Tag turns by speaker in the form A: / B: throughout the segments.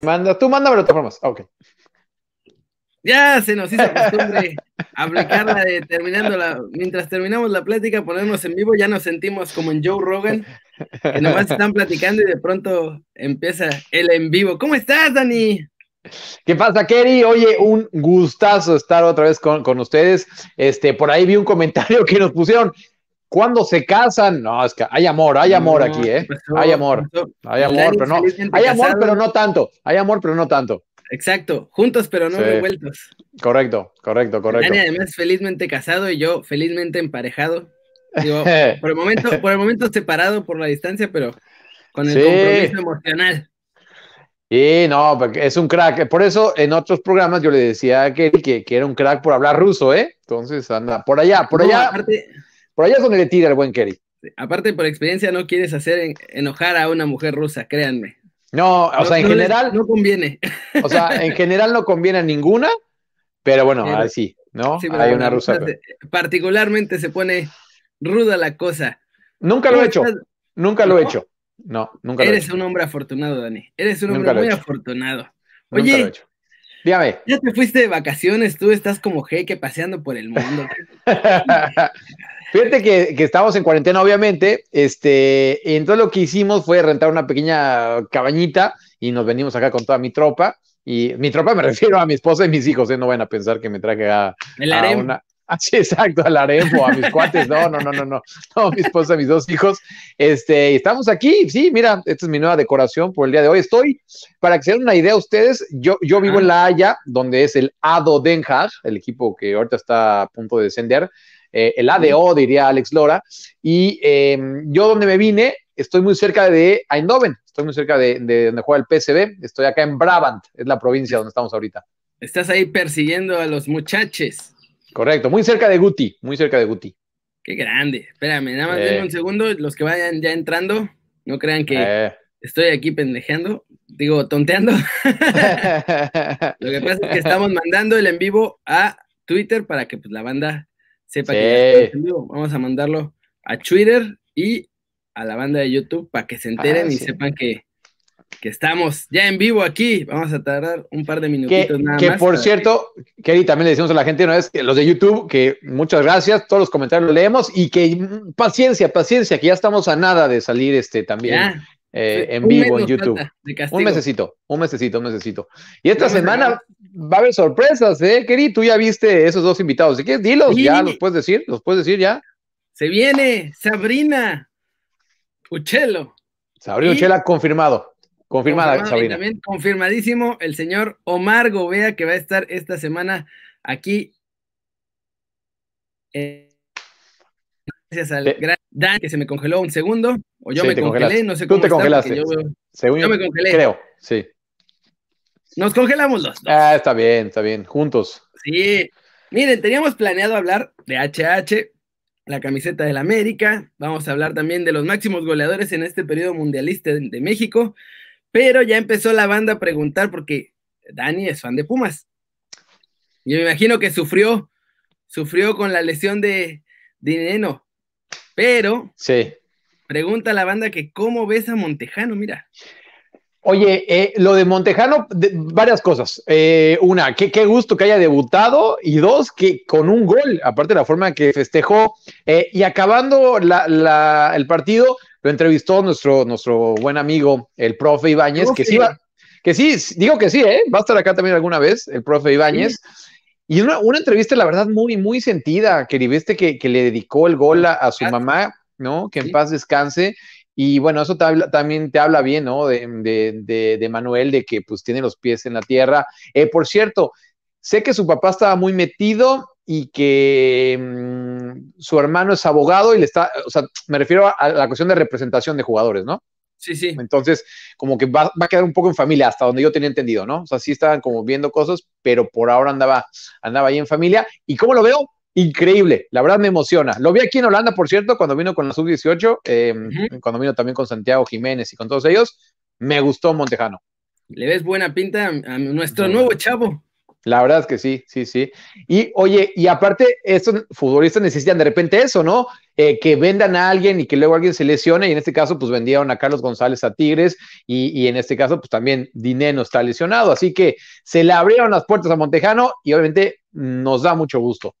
A: Manda, tú mándame de todas formas. Ok.
B: Ya se nos hizo costumbre aplicarla de terminando la, mientras terminamos la plática, ponernos en vivo, ya nos sentimos como en Joe Rogan, que nomás están platicando y de pronto empieza el en vivo. ¿Cómo estás, Dani?
A: ¿Qué pasa, Kerry? Oye, un gustazo estar otra vez con, con, ustedes. Este, por ahí vi un comentario que nos pusieron. ¿Cuándo se casan? No, es que hay amor, hay amor no, aquí, ¿eh? Pasó, hay amor, pasó. hay amor, pero no, hay amor, casado. pero no tanto, hay amor, pero no tanto.
B: Exacto, juntos pero no sí. revueltos.
A: Correcto, correcto, correcto.
B: Dani además felizmente casado y yo felizmente emparejado. Digo, por el momento, por el momento separado por la distancia, pero con el sí. compromiso emocional.
A: Y no, es un crack. Por eso en otros programas yo le decía a Kelly que, que era un crack por hablar ruso, ¿eh? Entonces anda por allá, por allá. No, aparte, por allá es donde le tira el buen Kerry.
B: Aparte, por experiencia, no quieres hacer enojar a una mujer rusa, créanme.
A: No, o sea, en
B: no
A: general.
B: Les, no conviene.
A: O sea, en general no conviene a ninguna, pero bueno, pero, ahí sí, ¿no? Sí, Hay una rusa.
B: Pero... Particularmente se pone ruda la cosa.
A: Nunca lo he hecho. Estás? Nunca lo he hecho. No, nunca lo he hecho.
B: Eres un hombre afortunado, Dani. Eres un hombre muy afortunado. Oye,
A: Dígame.
B: Ya te fuiste de vacaciones, tú estás como jeque paseando por el mundo.
A: Fíjate que, que estábamos en cuarentena, obviamente, este, entonces lo que hicimos fue rentar una pequeña cabañita y nos venimos acá con toda mi tropa. Y mi tropa me refiero a mi esposa y mis hijos, ¿eh? no van a pensar que me traje a,
B: el
A: a una. Ah, sí, exacto, al harem o a mis cuates. No, no, no, no, no. No, mi esposa, mis dos hijos. Este, estamos aquí. Sí, mira, esta es mi nueva decoración por el día de hoy. Estoy, para que se den una idea ustedes, yo, yo vivo ah. en La Haya, donde es el ADO Den Haag, el equipo que ahorita está a punto de descender. Eh, el ADO, diría Alex Lora. Y eh, yo donde me vine, estoy muy cerca de Eindhoven, estoy muy cerca de, de donde juega el PSV, estoy acá en Brabant, es la provincia donde estamos ahorita.
B: Estás ahí persiguiendo a los muchachos.
A: Correcto, muy cerca de Guti, muy cerca de Guti.
B: Qué grande. Espérame, nada más eh. un segundo, los que vayan ya entrando, no crean que eh. estoy aquí pendejeando, digo, tonteando. Lo que pasa es que estamos mandando el en vivo a Twitter para que pues, la banda sepa sí. que en vivo. Vamos a mandarlo a Twitter y a la banda de YouTube para que se enteren ah, y sepan que, que estamos ya en vivo aquí. Vamos a tardar un par de minutitos
A: que,
B: nada
A: que
B: más.
A: por cierto, Kelly, también le decimos a la gente una vez que los de YouTube, que muchas gracias, todos los comentarios los leemos y que mm, paciencia, paciencia, que ya estamos a nada de salir este también.
B: Ya.
A: Eh, en vivo en YouTube. Un mesecito, un mesecito, un mesecito. Y esta semana va a haber sorpresas, ¿eh, Kelly? Tú ya viste esos dos invitados. ¿De qué? Dilos, sí. ya los puedes decir, los puedes decir ya.
B: Se viene Sabrina Uchelo.
A: Sabrina Uchela confirmado. Confirmada,
B: confirmado,
A: Sabrina.
B: también confirmadísimo el señor Omar Gobea, que va a estar esta semana aquí. Eh, gracias al gran Dan, que se me congeló un segundo, o yo
A: Sí,
B: me
A: te
B: congelé,
A: congelaste.
B: no sé
A: Tú
B: cómo
A: te
B: está,
A: congelaste.
B: yo-
A: Según
B: yo me congelé.
A: Creo, sí.
B: nos congelamos los dos.
A: Ah, está bien, está bien. Juntos.
B: Sí. Miren, teníamos planeado hablar de HH, la camiseta del América. Vamos a hablar también de los máximos goleadores en este periodo mundialista de, de México. Pero ya empezó la banda a preguntar porque Dani es fan de Pumas. Yo me imagino que sufrió, sufrió con la lesión de Dineno. Pero
A: Sí.
B: Pregunta a la banda que cómo ves a Montejano, mira.
A: Oye, eh, lo de Montejano, de- varias cosas. Eh, una, qué, qué gusto que haya debutado. Y dos, que con un gol, aparte de la forma que festejó. eh, y acabando la- la- el partido, lo entrevistó nuestro, nuestro buen amigo, el profe Ibáñez, que sí va, que sí, digo que sí, ¿eh? Va a estar acá también alguna vez, el profe Ibáñez. Y una, una entrevista, la verdad, muy, muy sentida, que viste que, que le dedicó el gol a, a su mamá, ¿no? Que en
B: Sí.
A: paz descanse. Y bueno, eso te habla- también te habla bien, ¿no? De, de, de, de Manuel, de que pues tiene los pies en la tierra. Eh, por cierto, sé que su papá estaba muy metido y que mm, su hermano es abogado y le está, o sea, me refiero a, a la cuestión de representación de jugadores, ¿no?
B: Sí, sí.
A: Entonces, como que va, va a quedar un poco en familia, hasta donde yo tenía entendido, ¿no? O sea, sí estaban como viendo cosas, pero por ahora andaba, andaba ahí en familia. ¿Y cómo lo veo? Increíble, la verdad me emociona. Lo vi aquí en Holanda, por cierto, cuando vino con la sub-18, eh,
B: Ujú.
A: cuando vino también con Santiago Jiménez y con todos ellos. Me gustó Montejano.
B: Le ves buena pinta a, nuestro nuevo chavo.
A: La verdad es que sí, sí, sí. Y oye, y aparte, estos futbolistas necesitan de repente eso, ¿no? Eh, que vendan a alguien y que luego alguien se lesione, y en este caso, pues vendieron a Carlos González a Tigres, y, en este caso, pues también Dineno está lesionado. Así que se le abrieron las puertas a Montejano y obviamente nos da mucho gusto.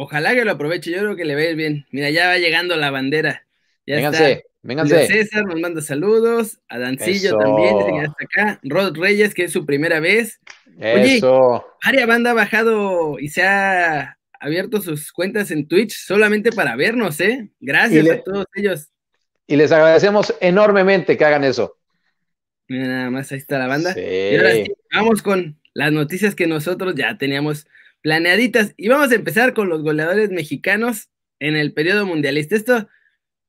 B: Ojalá que lo aproveche, yo creo que le va a ir bien. Mira, ya va llegando la bandera. Ya
A: Vénganse. Vénganse.
B: César nos manda saludos, a Dancillo también, que está acá, Rod Reyes, que es su primera vez.
A: Eso.
B: Oye, Banda ha bajado y se ha abierto sus cuentas en Twitch solamente para vernos, ¿eh? Gracias a todos ellos.
A: Y les agradecemos enormemente que hagan eso.
B: Mira, nada más ahí está la banda. Y ahora sí, vamos con las noticias que nosotros ya teníamos planeaditas. Y vamos a empezar con los goleadores mexicanos en el periodo mundialista. Esto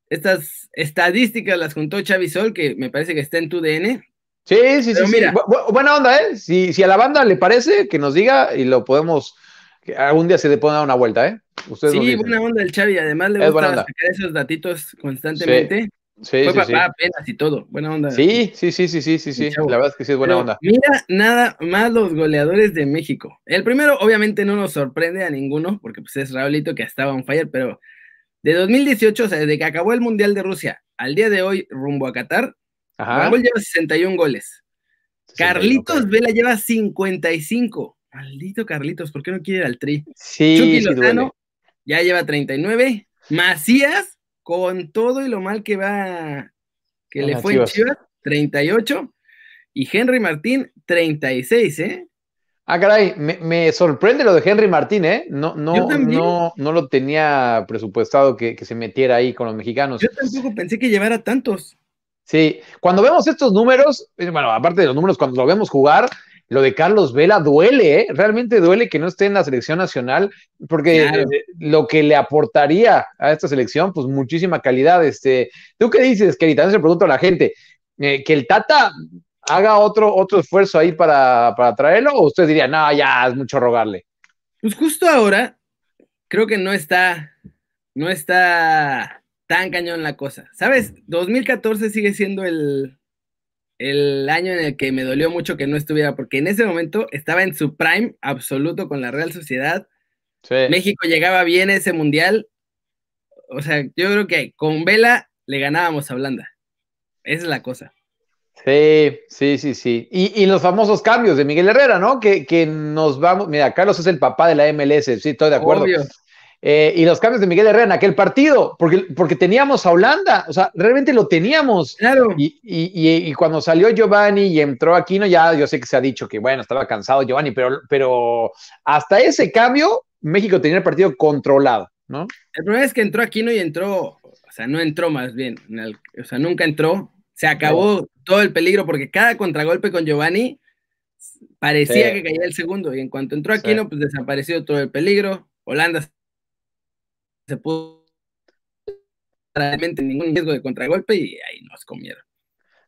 B: estas estadísticas las juntó Chavi Sol, que me parece que está en tu DN.
A: Sí, sí, sí, mira. buena onda, ¿eh? Si, si, a la banda le parece, que nos diga y lo podemos, que algún día se le pueda dar una vuelta, ¿eh?
B: sí, buena onda el Chavi, además le gusta sacar esos datitos constantemente. Sí. Fue papá apenas y todo, buena onda.
A: Sí, sí, sí, sí, sí, sí, sí. La verdad es que sí es buena onda.
B: Mira nada más los goleadores de México. El primero, obviamente, no nos sorprende a ninguno, porque pues es Raulito que estaba on fire, pero de 2018, o sea, desde que acabó el Mundial de Rusia al día de hoy, rumbo a Qatar, Raúl lleva 61 goles. Carlitos Vela lleva 55. Maldito Carlitos, ¿por qué no quiere ir al tri?
A: Sí, Chucky Lozano
B: ya lleva 39. Macías, con todo y lo mal que va, que le fue en Chivas, 38. Y Henry Martín, 36, ¿eh?
A: Ah, caray, me, sorprende lo de Henry Martín, ¿eh? No, no, no, no lo tenía presupuestado que, se metiera ahí con los mexicanos.
B: Yo tampoco pensé que llevara tantos.
A: Sí, cuando vemos estos números, eh, bueno, aparte de los números, cuando lo vemos jugar, lo de Carlos Vela duele, ¿eh? Realmente duele que no esté en la selección nacional, porque lo que le aportaría a esta selección, pues muchísima calidad. Este, ¿Tú qué dices, querida? Se pregunto a la gente. Eh, que el Tata haga otro, otro esfuerzo ahí para, traerlo, o usted diría, no, ya es mucho rogarle.
B: Pues justo ahora, creo que no está, no está tan cañón la cosa. ¿Sabes? 2014 sigue siendo el, el año en el que me dolió mucho que no estuviera, porque en ese momento estaba en su prime absoluto con la Real Sociedad. México llegaba bien a ese mundial. O sea, yo creo que con Vela le ganábamos a Holanda. Esa es la cosa.
A: Sí, sí, sí, sí. Y, los famosos cambios de Miguel Herrera, ¿no? Que, que, nos vamos. Mira, Carlos es el papá de la MLS, sí, estoy de acuerdo. Eh, y los cambios de Miguel Herrera en aquel partido, porque, porque teníamos a Holanda, o sea, realmente lo teníamos.
B: Claro.
A: Y, y, y, cuando salió Giovanni y entró Aquino, ya yo sé que se ha dicho que, bueno, estaba cansado Giovanni, pero, pero hasta ese cambio, México tenía el partido controlado, ¿no?
B: El problema es que entró Aquino y entró, o sea, no entró más bien, o sea, nunca entró se acabó todo el peligro porque cada contragolpe con Giovanni parecía que caía el segundo y en cuanto entró Aquino, pues desapareció todo el peligro. Holanda se pudo realmente ningún riesgo de contragolpe y ahí nos comieron.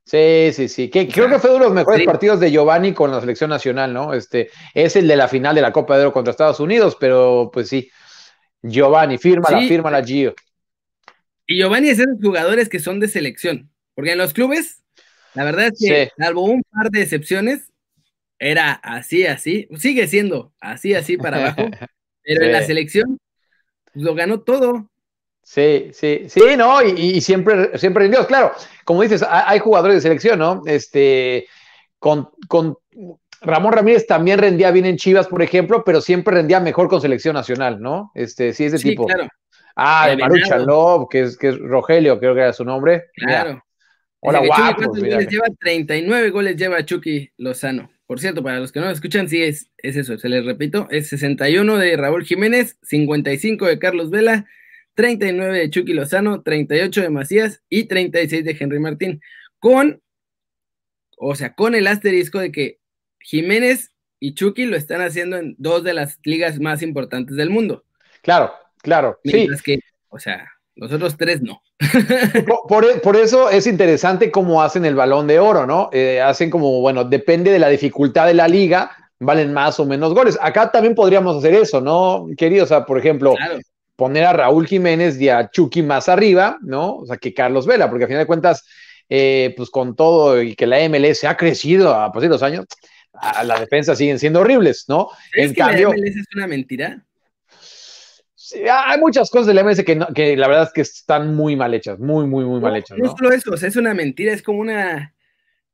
A: Sí, sí, sí. Que, creo que fue uno de los mejores partidos de Giovanni con la selección nacional, ¿no? Este es el de la final de la Copa de Oro contra Estados Unidos, pero pues sí. Giovanni, firma la firma la Gio.
B: Y Giovanni es de esos jugadores que son de selección. Porque en los clubes, la verdad es que, salvo un par de excepciones, era así, así, sigue siendo así, así para abajo, pero en la selección lo ganó todo.
A: Sí, sí, sí, no, y, siempre, siempre rindió. Claro, como dices, hay, jugadores de selección, ¿no? Este, con, con Ramón Ramírez también rendía bien en Chivas, por ejemplo, pero siempre rendía mejor con selección nacional, ¿no? Este, sí, ese sí, tipo. Claro. Ah, de Marucha Love, que es, que es Rogelio, creo que era su nombre.
B: Claro. Hola, guapo. goles lleva? 39 goles lleva Chucky Lozano. Por cierto, para los que no lo escuchan, sí es, es eso, se les repito, es 61 de Raúl Jiménez, 55 de Carlos Vela, 39 de Chucky Lozano, 38 de Macías y 36 de Henry Martín. Con, o sea, con el asterisco de que Jiménez y Chucky lo están haciendo en dos de las ligas más importantes del mundo.
A: Claro, claro.
B: Mientras sí. que, o sea, los otros tres no.
A: por, eso es interesante cómo hacen el balón de oro, ¿no? Eh, hacen como, bueno, depende de la dificultad de la liga, valen más o menos goles. Acá también podríamos hacer eso, ¿no, querido? O sea, por ejemplo, poner a Raúl Jiménez y a Chucky más arriba, ¿no? O sea, que Carlos Vela, porque a final de cuentas, eh, pues con todo y que la MLS ha crecido a pasar los años, la defensa siguen siendo horribles, ¿no?
B: En cambio, la MLS es una mentira?
A: Hay muchas cosas del MLS que, que la verdad es que están muy mal hechas, muy, muy, muy mal hechas.
B: No, no solo eso, es una mentira, es como una,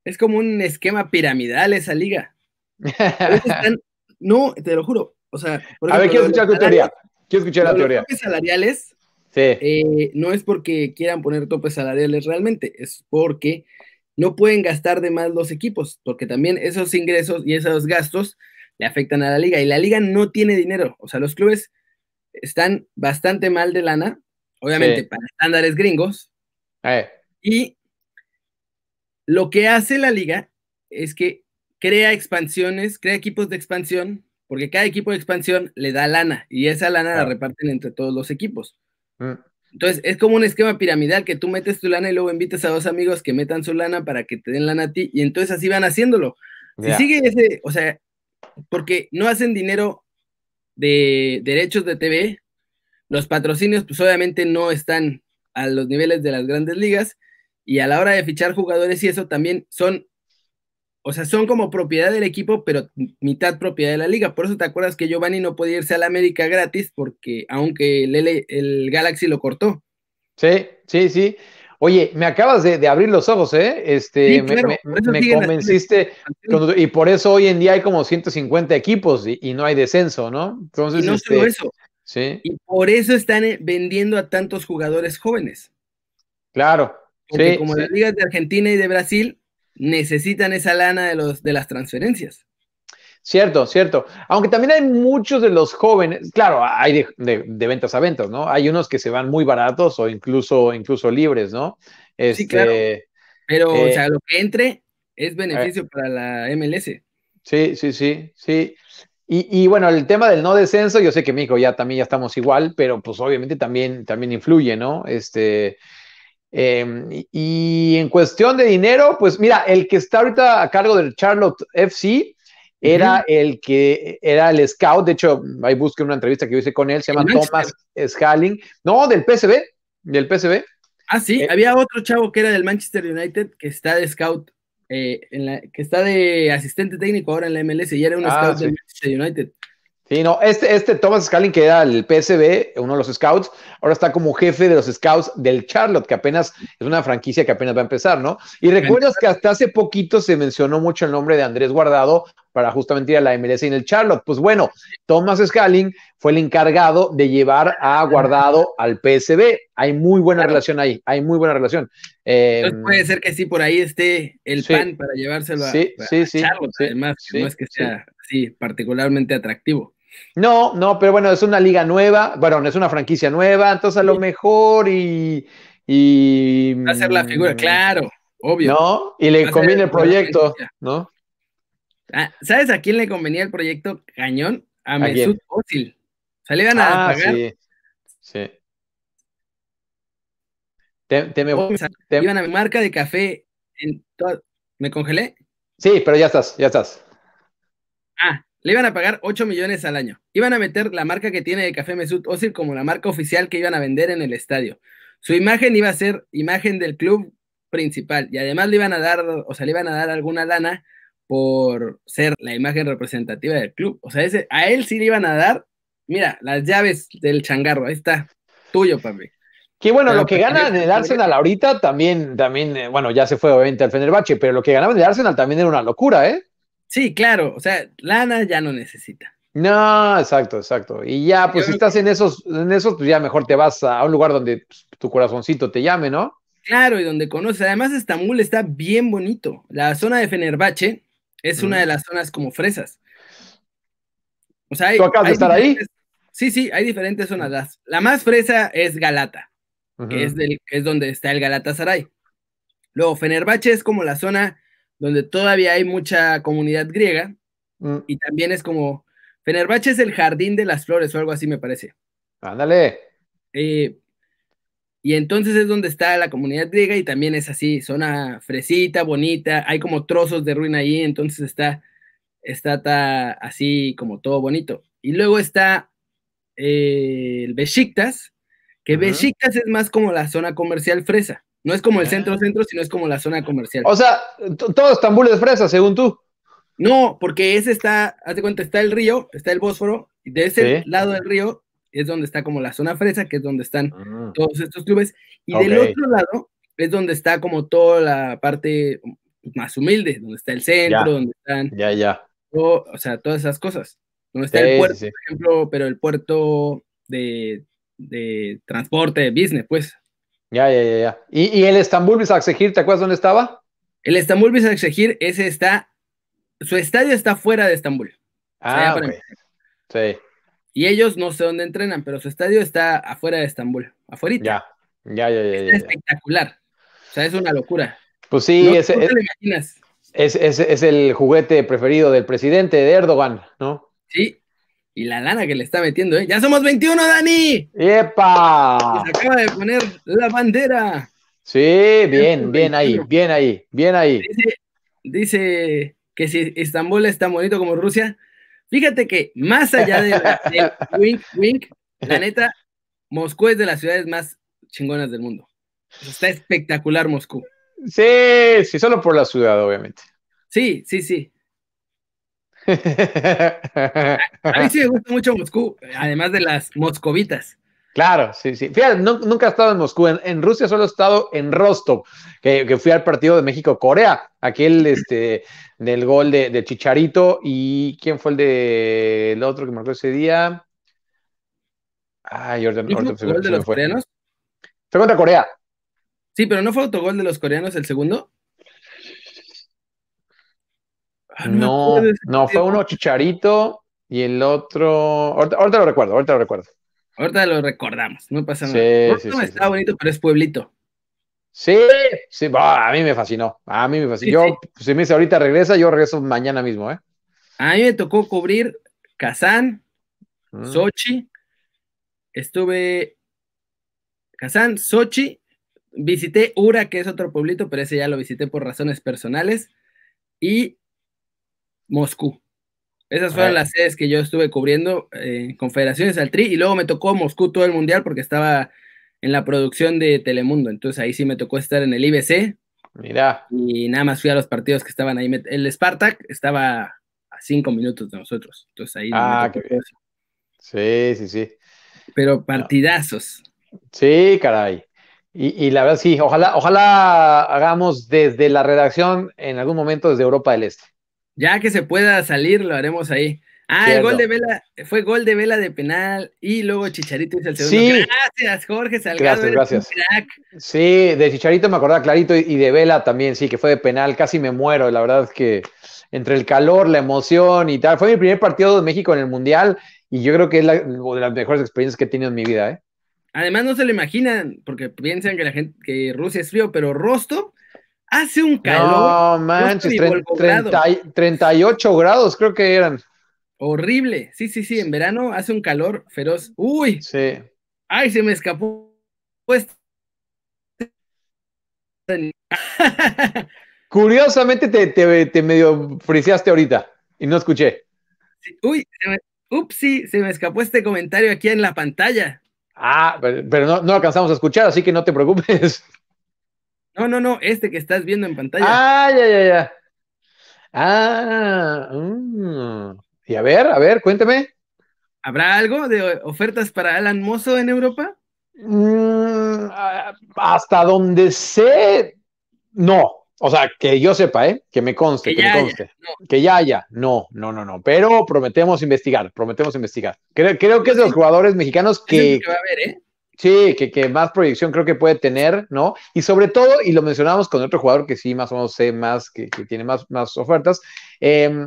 B: es como un esquema piramidal esa liga. no, te lo juro. O sea,
A: a ver, quiero escuchar tu teoría. Quiero escuchar la teoría.
B: Los topes salariales eh, no es porque quieran poner topes salariales realmente, es porque no pueden gastar de más los equipos, porque también esos ingresos y esos gastos le afectan a la liga y la liga no tiene dinero. O sea, los clubes están bastante mal de lana, obviamente para estándares gringos.
A: Eh.
B: Y lo que hace la liga es que crea expansiones, crea equipos de expansión, porque cada equipo de expansión le da lana y esa lana la reparten entre todos los equipos. Mm. Entonces, es como un esquema piramidal que tú metes tu lana y luego invitas a dos amigos que metan su lana para que te den lana a ti y entonces así van haciéndolo. Si sigue ese, o sea, porque no hacen dinero de derechos de TV, los patrocinios pues obviamente no están a los niveles de las grandes ligas y a la hora de fichar jugadores y eso también son, o sea, son como propiedad del equipo, pero mitad propiedad de la liga. Por eso te acuerdas que Giovanni no podía irse a la América gratis porque aunque el, el Galaxy lo cortó.
A: Sí, sí, sí. Oye, me acabas de, abrir los ojos, ¿eh? Este, me, convenciste, y por eso hoy en día hay como 150 equipos y, no hay descenso, ¿no?
B: Entonces, y no solo este, eso. Sí. Y por eso están eh, vendiendo a tantos jugadores jóvenes.
A: Claro.
B: Porque como las ligas de Argentina y de Brasil necesitan esa lana de, los, de las transferencias.
A: Cierto, cierto. Aunque también hay muchos de los jóvenes, claro, hay de, ventas a ventas, ¿no? Hay unos que se van muy baratos o incluso, incluso libres, ¿no?
B: sí, claro. Este, Pero, o sea, eh, lo que entre es beneficio eh, para la MLS.
A: Sí, sí, sí, sí. Y, bueno, el tema del no descenso, yo sé que México ya también ya estamos igual, pero pues obviamente también, también influye, ¿no? Este, em, y, en cuestión de dinero, pues mira, el que está ahorita a cargo del Charlotte FC, era el que era el scout, de hecho, ahí busqué una entrevista que yo hice con él, se llama Thomas Scaling, no, del PSB, del PSB.
B: Ah, sí, eh, había otro chavo que era del Manchester United que está de scout, eh, en la, que está de asistente técnico ahora en la MLS y era un ah, scout del Manchester United.
A: Sí, no, este, este Thomas Scaling, que era el PSB, uno de los scouts, ahora está como jefe de los scouts del Charlotte, que apenas es una franquicia que apenas va a empezar, ¿no? Y recuerdas que hasta hace poquito se mencionó mucho el nombre de Andrés Guardado para justamente ir a la MLS en el Charlotte. Pues bueno, Thomas Scaling fue el encargado de llevar a Guardado al PSB. Hay muy buena relación ahí, hay muy buena relación.
B: Em, puede ser que sí, por ahí esté el pan para llevárselo a, Charlotte, además, no es que sea así particularmente atractivo.
A: No, no, pero bueno, es una liga nueva, bueno, es una franquicia nueva, entonces a lo mejor y... y
B: Va a ser la figura, mm, claro, obvio.
A: ¿No? Y le conviene el proyecto, ¿no?
B: Ah, ¿Sabes a quién le convenía el proyecto cañón? A Mesut Özil. Iban a ah, pagar. Sí, sí. Te, me, Iban a mi marca de café en ¿Me congelé?
A: Sí, pero ya estás, ya estás.
B: Ah, le iban a pagar 8 millones al año. Iban a meter la marca que tiene de Café Mesut Özil como la marca oficial que iban a vender en el estadio. Su imagen iba a ser imagen del club principal y además le iban a dar, o sea, le iban a dar alguna lana por ser la imagen representativa del club. O sea, ese, a él sí le iban a dar, mira, las llaves del changarro, ahí está, tuyo, papi.
A: Que bueno, lo que gana en el Arsenal ahorita también, también, eh, bueno, ya se fue obviamente al Fenerbahce, pero lo que ganaba en el Arsenal también era una locura, ¿eh?
B: Sí, claro, o sea, lana ya no necesita.
A: No, exacto, exacto. Y ya, pues si estás en esos, en esos, pues ya mejor te vas a un lugar donde pues, tu corazoncito te llame, ¿no?
B: Claro, y donde conoces. Además, Estambul está bien bonito. La zona de Fenerbahce es una de las zonas como fresas.
A: O sea, hay, ¿Tú acabas de estar ahí?
B: Sí, sí, hay diferentes zonas. La más fresa es Galata, que es, del, es donde está el Galatasaray. Luego, Fenerbahce es como la zona donde todavía hay mucha comunidad griega, mm. y también es como, Fenerbahce es el jardín de las flores o algo así me parece.
A: Ándale.
B: Eh, y entonces es donde está la comunidad griega y también es así, zona fresita, bonita, hay como trozos de ruina ahí, entonces está, está así como todo bonito. Y luego está eh, el Besiktas, que Besiktas es más como la zona comercial fresa. No es como el centro-centro, sino es como la zona comercial.
A: O sea, todo Estambul es fresa, según tú.
B: No, porque ese está, haz de cuenta, está el río, está el Bósforo, y de ese lado del río es donde está como la zona fresa, que es donde están ah. todos estos clubes, y del otro lado es donde está como toda la parte más humilde, donde está el centro, donde están...
A: Ya, ya.
B: o sea, todas esas cosas. Donde está el puerto, por ejemplo, pero el puerto de, de transporte, business, pues.
A: Ya, ya, ya, ya. ¿Y, el Estambul Bisaksehir, te acuerdas dónde estaba?
B: El Estambul Bisaksehir, ese está, su estadio está fuera de Estambul.
A: Ah, Sí.
B: Y ellos no sé dónde entrenan, pero su estadio está afuera de Estambul, afuera.
A: Ya, ya, ya, ya.
B: Es espectacular. O sea, es una locura.
A: Pues sí, es, es, es, es, el juguete preferido del presidente de Erdogan, ¿no?
B: Sí, y la lana que le está metiendo, ¿eh? ¡Ya somos 21, Dani!
A: ¡Epa!
B: Se acaba de poner la bandera.
A: Sí, bien, bien ahí, bien ahí, bien ahí.
B: Dice, que si Estambul es tan bonito como Rusia, fíjate que más allá de, wink, wink, la neta, Moscú es de las ciudades más chingonas del mundo. Está espectacular Moscú.
A: Sí, sí, solo por la ciudad, obviamente.
B: Sí, sí, sí. A mí sí me gusta mucho Moscú, además de las moscovitas.
A: Claro, sí, sí. Fíjate, nunca he estado en Moscú. En, Rusia solo he estado en Rostov, que, fui al partido de México-Corea, aquel este, del gol de, Chicharito. ¿Y quién fue el de el otro que marcó ese día?
B: Ay, Jordan, ¿No fue gol de los coreanos?
A: Fue contra Corea.
B: Sí, pero ¿no fue autogol de los coreanos el segundo?
A: No, no, fue uno Chicharito y el otro. Ahorita, lo recuerdo, ahorita lo recuerdo.
B: Ahorita lo recordamos, no pasa nada. Sí, sí, está bonito, pero es pueblito.
A: Sí, sí, a mí me fascinó. A mí me fascinó. yo, si me dice ahorita regresa, yo regreso mañana mismo, ¿eh?
B: A mí me tocó cubrir Kazán, mm. Sochi. Estuve Kazán, Sochi. Visité Ura, que es otro pueblito, pero ese ya lo visité por razones personales. Y Moscú. Esas fueron las sedes que yo estuve cubriendo en Confederaciones al Tri y luego me tocó Moscú todo el mundial porque estaba en la producción de Telemundo. Entonces ahí sí me tocó estar en el IBC.
A: Mira.
B: Y nada más fui a los partidos que estaban ahí. El Spartak estaba a cinco minutos de nosotros. Entonces ahí.
A: Ah, qué Sí, sí, sí.
B: Pero partidazos.
A: Sí, caray. Y, y, la verdad, sí, ojalá, ojalá hagamos desde la redacción en algún momento desde Europa del Este.
B: Ya que se pueda salir, lo haremos ahí. Ah, el gol de Vela, fue gol de Vela de penal y luego Chicharito hizo el segundo.
A: Sí.
B: Gracias, Jorge Salgado.
A: Gracias, gracias. Sí, de Chicharito me acordaba clarito y de Vela también, sí, que fue de penal, casi me muero, la verdad es que entre el calor, la emoción y tal, fue mi primer partido de México en el Mundial y yo creo que es la, de las mejores experiencias que he tenido en mi vida, ¿eh?
B: Además no se lo imaginan, porque piensan que la gente, que Rusia es frío, pero Rostov Hace un calor.
A: No, manches, 38 grados creo que eran.
B: Horrible. Sí, sí, sí, en verano hace un calor feroz. Uy.
A: Sí.
B: Ay, se me escapó. Pues.
A: Curiosamente te, te, medio friseaste ahorita y no escuché.
B: uy, se me, upsi, se me escapó este comentario aquí en la pantalla.
A: Ah, pero, no, no alcanzamos a escuchar, así que no te preocupes.
B: No, no, no, este que estás viendo en pantalla.
A: Ah, ya, ya, ya. Ah, mm. y a ver, a ver, cuéntame.
B: ¿Habrá algo de ofertas para Alan Mozo en Europa?
A: Mm, ah, hasta donde sé, no. O sea, que yo sepa, ¿eh? Que me conste, que, me conste. Que ya haya. No, no, no, no. Pero prometemos investigar, prometemos investigar. Creo, creo que es de los jugadores mexicanos que. que va a haber, ¿eh? Sí, que, más proyección creo que puede tener, ¿no? Y sobre todo, y lo mencionamos con otro jugador que sí, más o menos sé más, que, tiene más, más ofertas, em,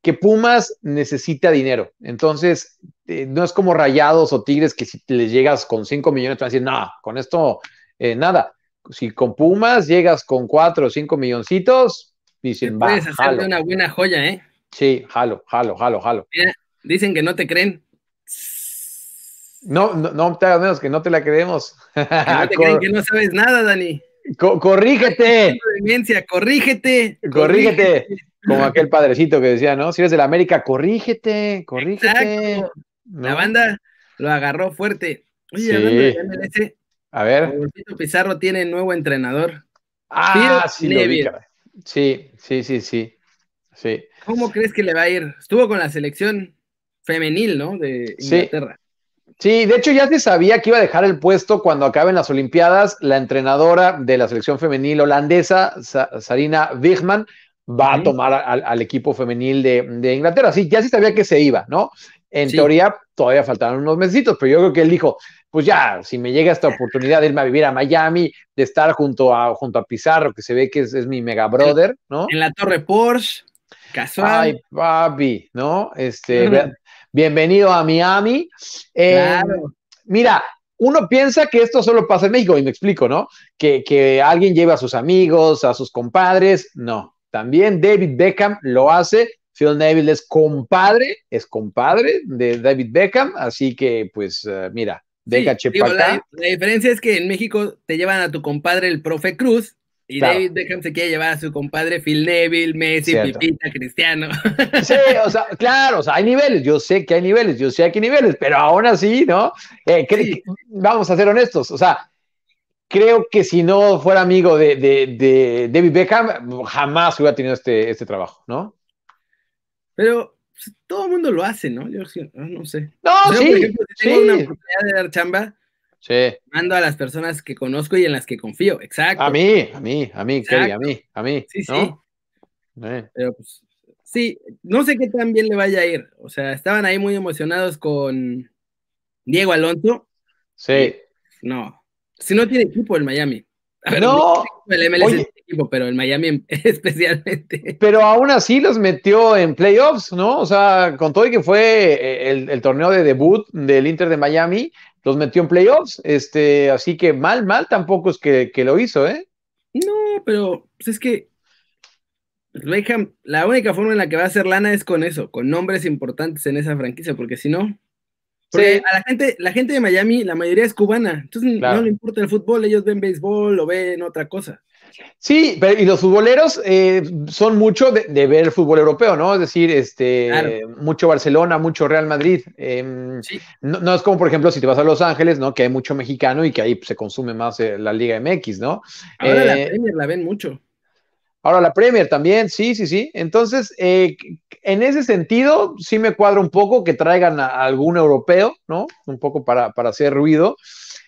A: que Pumas necesita dinero. Entonces, eh, no es como Rayados o Tigres que si les llegas con 5 millones te van a decir, no, con esto eh, nada. Si con Pumas llegas con 4 o 5 milloncitos, dicen, va,
B: puedes hacer una buena joya, ¿eh?
A: Sí, jalo, jalo, jalo, jalo.
B: dicen que no te creen.
A: No, no, no te hagas menos que no te la creemos.
B: no te creen que no sabes nada, Dani.
A: corrígete.
B: Demencia, corrígete.
A: Corrígete. Como aquel padrecito que decía, ¿no? Si eres de la América, corrígete, corrígete.
B: La banda lo agarró fuerte. Oye, hablando de MLS,
A: a ver.
B: Pizarro tiene nuevo entrenador.
A: Ah, sí, lo vi, Sí, sí, sí, sí. sí.
B: ¿Cómo crees que le va a ir? Estuvo con la selección femenil, ¿no? De Inglaterra.
A: Sí. De hecho ya se sabía que iba a dejar el puesto cuando acaben las Olimpiadas. La entrenadora de la selección femenil holandesa, Sarina Wigman, va a tomar al, equipo femenil de, Inglaterra. Sí, ya se sabía que se iba, ¿no? En teoría todavía faltaban unos meses, pero yo creo que él dijo, pues ya, si me llega esta oportunidad de irme a vivir a Miami, de estar junto a, junto a Pizarro, que se ve que es, mi mega brother, ¿no?
B: En la torre Porsche, casual.
A: Ay, papi, ¿no? Este, bienvenido a Miami. Eh, mira, uno piensa que esto solo pasa en México, y me explico, ¿no? Que, que alguien lleva a sus amigos, a sus compadres, no. También David Beckham lo hace. Phil Neville es compadre, es compadre de David Beckham, así que pues uh, mira, deja sí,
B: la, diferencia es que en México te llevan a tu compadre el profe Cruz y David Beckham se quiere llevar a su compadre Phil Neville, Messi, Pipita, Cristiano.
A: Sí, o sea, claro, o sea, hay niveles, yo sé que hay niveles, yo sé que hay niveles, pero aún así, ¿no? Eh, vamos a ser honestos, o sea, creo que si no fuera amigo de, de, David Beckham, jamás hubiera tenido este, este trabajo, ¿no?
B: Pero pues, todo el mundo lo hace, ¿no? Yo no sé.
A: No, sí,
B: por ejemplo, si tengo una oportunidad de dar chamba, sí. mando a las personas que conozco y en las que confío, exacto.
A: A mí, a mí, a mí, Kelly, a mí, a mí. Sí, sí.
B: Pero pues, sí, no sé qué tan bien le vaya a ir. O sea, estaban ahí muy emocionados con Diego Alonso.
A: Sí.
B: no, si no tiene equipo el Miami.
A: no,
B: el MLS tiene equipo, pero el Miami especialmente.
A: Pero aún así los metió en playoffs, ¿no? O sea, con todo y que fue eh, el, torneo de debut del Inter de Miami, los metió en playoffs. Este, así que mal, mal tampoco es que, lo hizo, ¿eh?
B: No, pero pues es que la única forma en la que va a hacer lana es con eso, con nombres importantes en esa franquicia, porque si no, porque a la gente, la gente de Miami, la mayoría es cubana, entonces no le importa el fútbol, ellos ven béisbol o ven otra cosa.
A: Sí, pero y los futboleros eh, son mucho de, ver el fútbol europeo, ¿no? Es decir, este, mucho Barcelona, mucho Real Madrid. Em, no, es como, por ejemplo, si te vas a Los Ángeles, ¿no? Que hay mucho mexicano y que ahí se consume más eh, la Liga MX, ¿no?
B: Ahora la eh, Premier la ven mucho.
A: Ahora la Premier también, sí, sí, sí. Entonces, eh, en ese sentido, sí me cuadra un poco que traigan a algún europeo, ¿no? Un poco para, hacer ruido.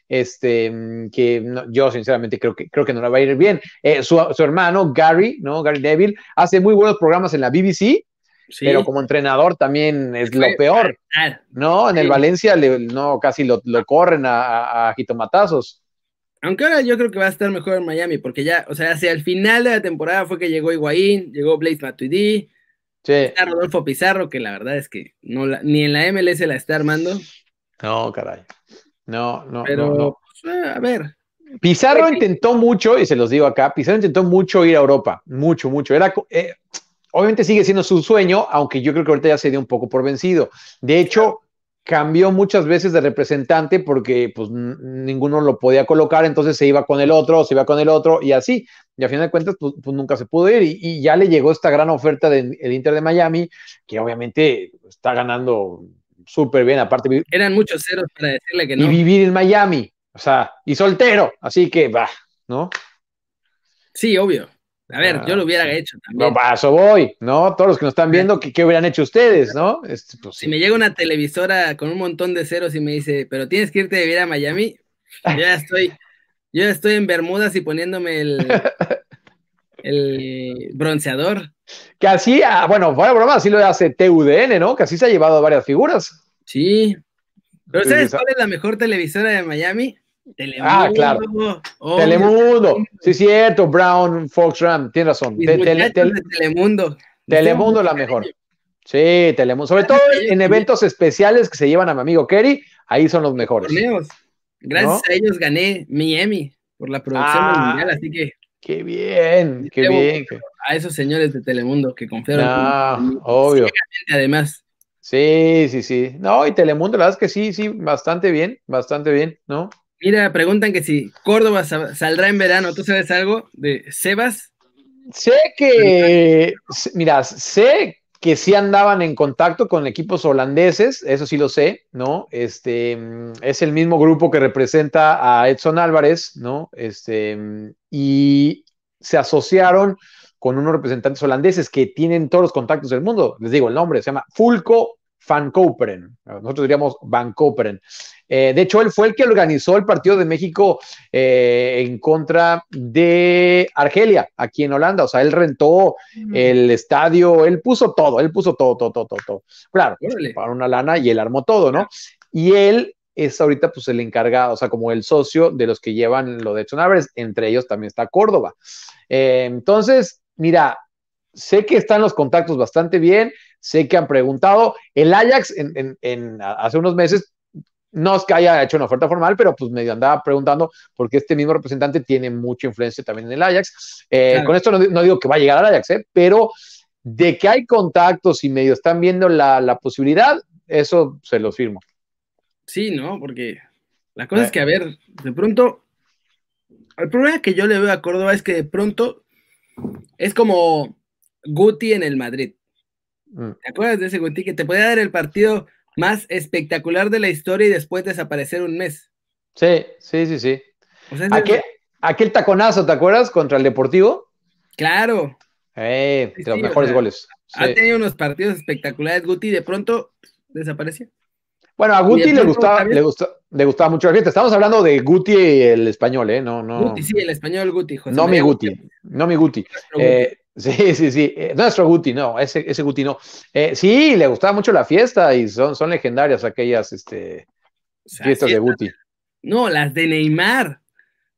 A: Este, que yo sinceramente creo que, creo que no le va a ir bien. Eh, su, hermano, Gary, ¿no? Gary Neville, hace muy buenos programas en la BBC, pero como entrenador también es lo peor, ¿no? En el Valencia no, casi lo, corren a, a, a jitomatazos.
B: Aunque ahora yo creo que va a estar mejor en Miami, porque ya, o sea, hacia el final de la temporada fue que llegó Higuaín, llegó Blaze Matuidi, sí. está Rodolfo Pizarro, que la verdad es que no ni en la MLS la está armando.
A: No, caray. No, no.
B: Pero, pues, a ver.
A: Pizarro intentó mucho, y se los digo acá, Pizarro intentó mucho ir a Europa, mucho, mucho. Era, eh, obviamente sigue siendo su sueño, aunque yo creo que ahorita ya se dio un poco por vencido. De hecho, cambió muchas veces de representante porque pues ninguno lo podía colocar, entonces se iba con el otro, se iba con el otro y así. Y a fin de cuentas, pues, pues nunca se pudo ir y, ya le llegó esta gran oferta del Inter de Miami, que obviamente está ganando súper bien, aparte.
B: Eran muchos ceros para decirle que no.
A: Y vivir en Miami, o sea, y soltero, así que va, ¿no?
B: Sí, obvio. A ver, yo lo hubiera ah, hecho también.
A: No, paso voy, ¿no? Todos los que nos están viendo, ¿qué, hubieran hecho ustedes, no?
B: Este, pues, si me llega una televisora con un montón de ceros y me dice, pero tienes que irte a vivir a Miami, yo ya estoy, yo ya estoy en Bermudas y poniéndome el, el bronceador.
A: Que así, ah, bueno, fuera broma, así lo hace TUDN, ¿no? Que así se ha llevado a varias figuras.
B: Sí. Pero ¿sabes cuál es la mejor televisora de Miami?
A: Telemundo. Ah, claro. Telemundo. Sí, cierto. Brown, Fox Ram. Tienes razón.
B: Telemundo.
A: Telemundo la mejor. Sí, Telemundo. Sobre todo en eventos especiales que se llevan a mi amigo Kerry, ahí son los mejores.
B: Gracias a ellos gané mi Emmy por la producción ah, mundial, así que.
A: Qué bien, qué bien.
B: A esos señores de Telemundo que confiaron.
A: Ah, obvio.
B: Además.
A: Sí, sí, sí. No, y Telemundo, la verdad es que sí, sí, bastante bien, bastante bien, ¿no?
B: Mira, preguntan que si Córdoba saldrá en verano. ¿Tú sabes algo de Sebas?
A: Sé que, mira, sé que sí andaban en contacto con equipos holandeses, eso sí lo sé, ¿no? Este es el mismo grupo que representa a Edson Álvarez, ¿no? Este y se asociaron con unos representantes holandeses que tienen todos los contactos del mundo. Les digo el nombre, se llama Fulco Van Koperen. Nosotros diríamos Van Koperen. Eh, de hecho, él fue el que organizó el partido de México eh, en contra de Argelia, aquí en Holanda. O sea, él rentó el estadio, él puso todo, él puso todo, todo, todo, todo. Claro, para una lana y él armó todo, ¿no? Y él es ahorita pues el encargado, o sea, como el socio de los que llevan lo de Edson entre ellos también está Córdoba. Eh, entonces, mira, sé que están los contactos bastante bien, sé que han preguntado, el Ajax en, hace unos meses no es que haya hecho una oferta formal, pero pues medio andaba preguntando porque este mismo representante tiene mucha influencia también en el Ajax. Eh, con esto no, digo que va a llegar al Ajax, ¿eh? pero de que hay contactos y medio están viendo la, la posibilidad, eso se lo firmo.
B: Sí, ¿no? Porque la cosa es que, a ver, de pronto, el problema que yo le veo a Córdoba es que de pronto es como Guti en el Madrid. Mm. ¿Te acuerdas de ese Guti que te puede dar el partido más espectacular de la historia y después desaparecer un mes?
A: Sí, sí, sí, sí. aquel, taconazo, ¿te acuerdas? Contra el Deportivo.
B: Claro.
A: Eh, de los mejores goles.
B: Ha tenido unos partidos espectaculares, Guti, y de pronto desapareció.
A: Bueno, a Guti le gustaba, le, le gustaba mucho la fiesta. Estamos hablando de Guti el español, ¿eh? No, no.
B: Guti, sí, el español Guti,
A: José No mi Guti, no mi Guti. Eh, sí, sí, sí. Eh, nuestro Guti, no, ese, ese Guti no. Eh, sí, le gustaba mucho la fiesta y son, son legendarias aquellas este, fiestas de Guti.
B: No, las de Neymar.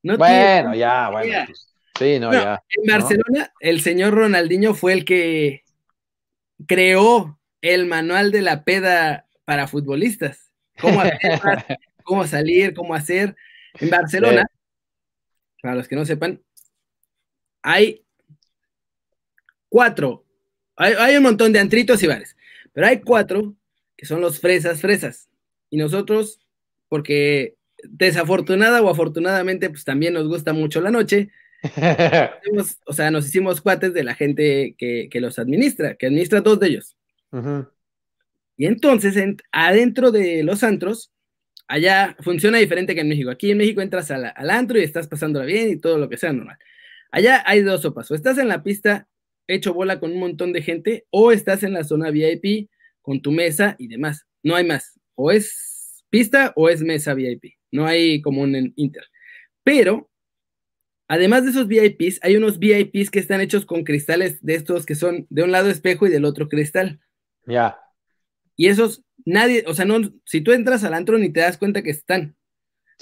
A: bueno, ya, bueno. Pues, sí, no, ya.
B: En Barcelona, el señor Ronaldinho fue el que creó el manual de la peda para futbolistas. Cómo, cómo salir, cómo hacer. En Barcelona, para los que no sepan, hay cuatro, hay, un montón de antritos y bares, pero hay cuatro que son los fresas, fresas. Y nosotros, porque desafortunada o afortunadamente, pues también nos gusta mucho la noche. o sea, nos hicimos cuates de la gente que, los administra, que administra dos de ellos. Y entonces, adentro de los antros, allá funciona diferente que en México. Aquí en México entras al, antro y estás pasándola bien y todo lo que sea normal. Allá hay dos sopas. O estás en la pista hecho bola con un montón de gente, o estás en la zona VIP con tu mesa y demás. No hay más. O es pista o es mesa VIP. No hay como un inter. Pero, además de esos VIPs, hay unos VIPs que están hechos con cristales de estos que son de un lado espejo y del otro cristal.
A: Ya.
B: Y esos, nadie, o sea, no, si tú entras al antro ni te das cuenta que están.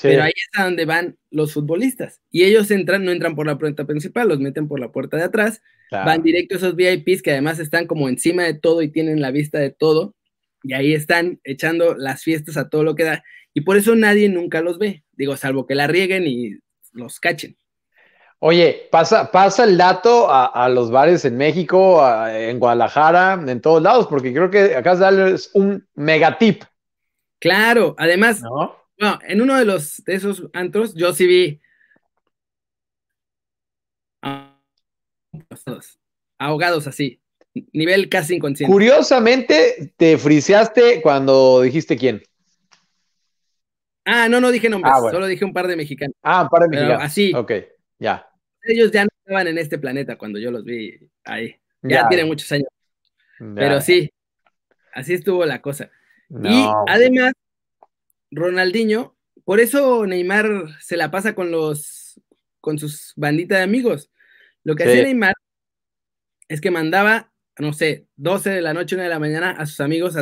B: Pero ahí es a donde van los futbolistas. Y ellos entran, no entran por la puerta principal, los meten por la puerta de atrás. Van directo a esos VIPs que además están como encima de todo y tienen la vista de todo. Y ahí están echando las fiestas a todo lo que da. Y por eso nadie nunca los ve. Digo, salvo que la rieguen y los cachen.
A: Oye, pasa, pasa el dato a, los bares en México, en Guadalajara, en todos lados, porque creo que acá es un megatip.
B: Claro, además, ¿No? bueno, en uno de los de esos antros, yo sí vi ahogados así, nivel casi inconsciente.
A: Curiosamente, te friseaste cuando dijiste quién.
B: Ah, no, no dije nombres, ah, solo dije un par de mexicanos.
A: Ah, un par de mexicanos.
B: así.
A: Ok, ya
B: ellos ya no estaban en este planeta cuando yo los vi ahí. Ya, tiene muchos años. Pero sí, así estuvo la cosa. y además, Ronaldinho, por eso Neymar se la pasa con los con sus banditas de amigos. Lo que hacía Neymar es que mandaba, no sé, 12 de la noche, 1 de la mañana a sus amigos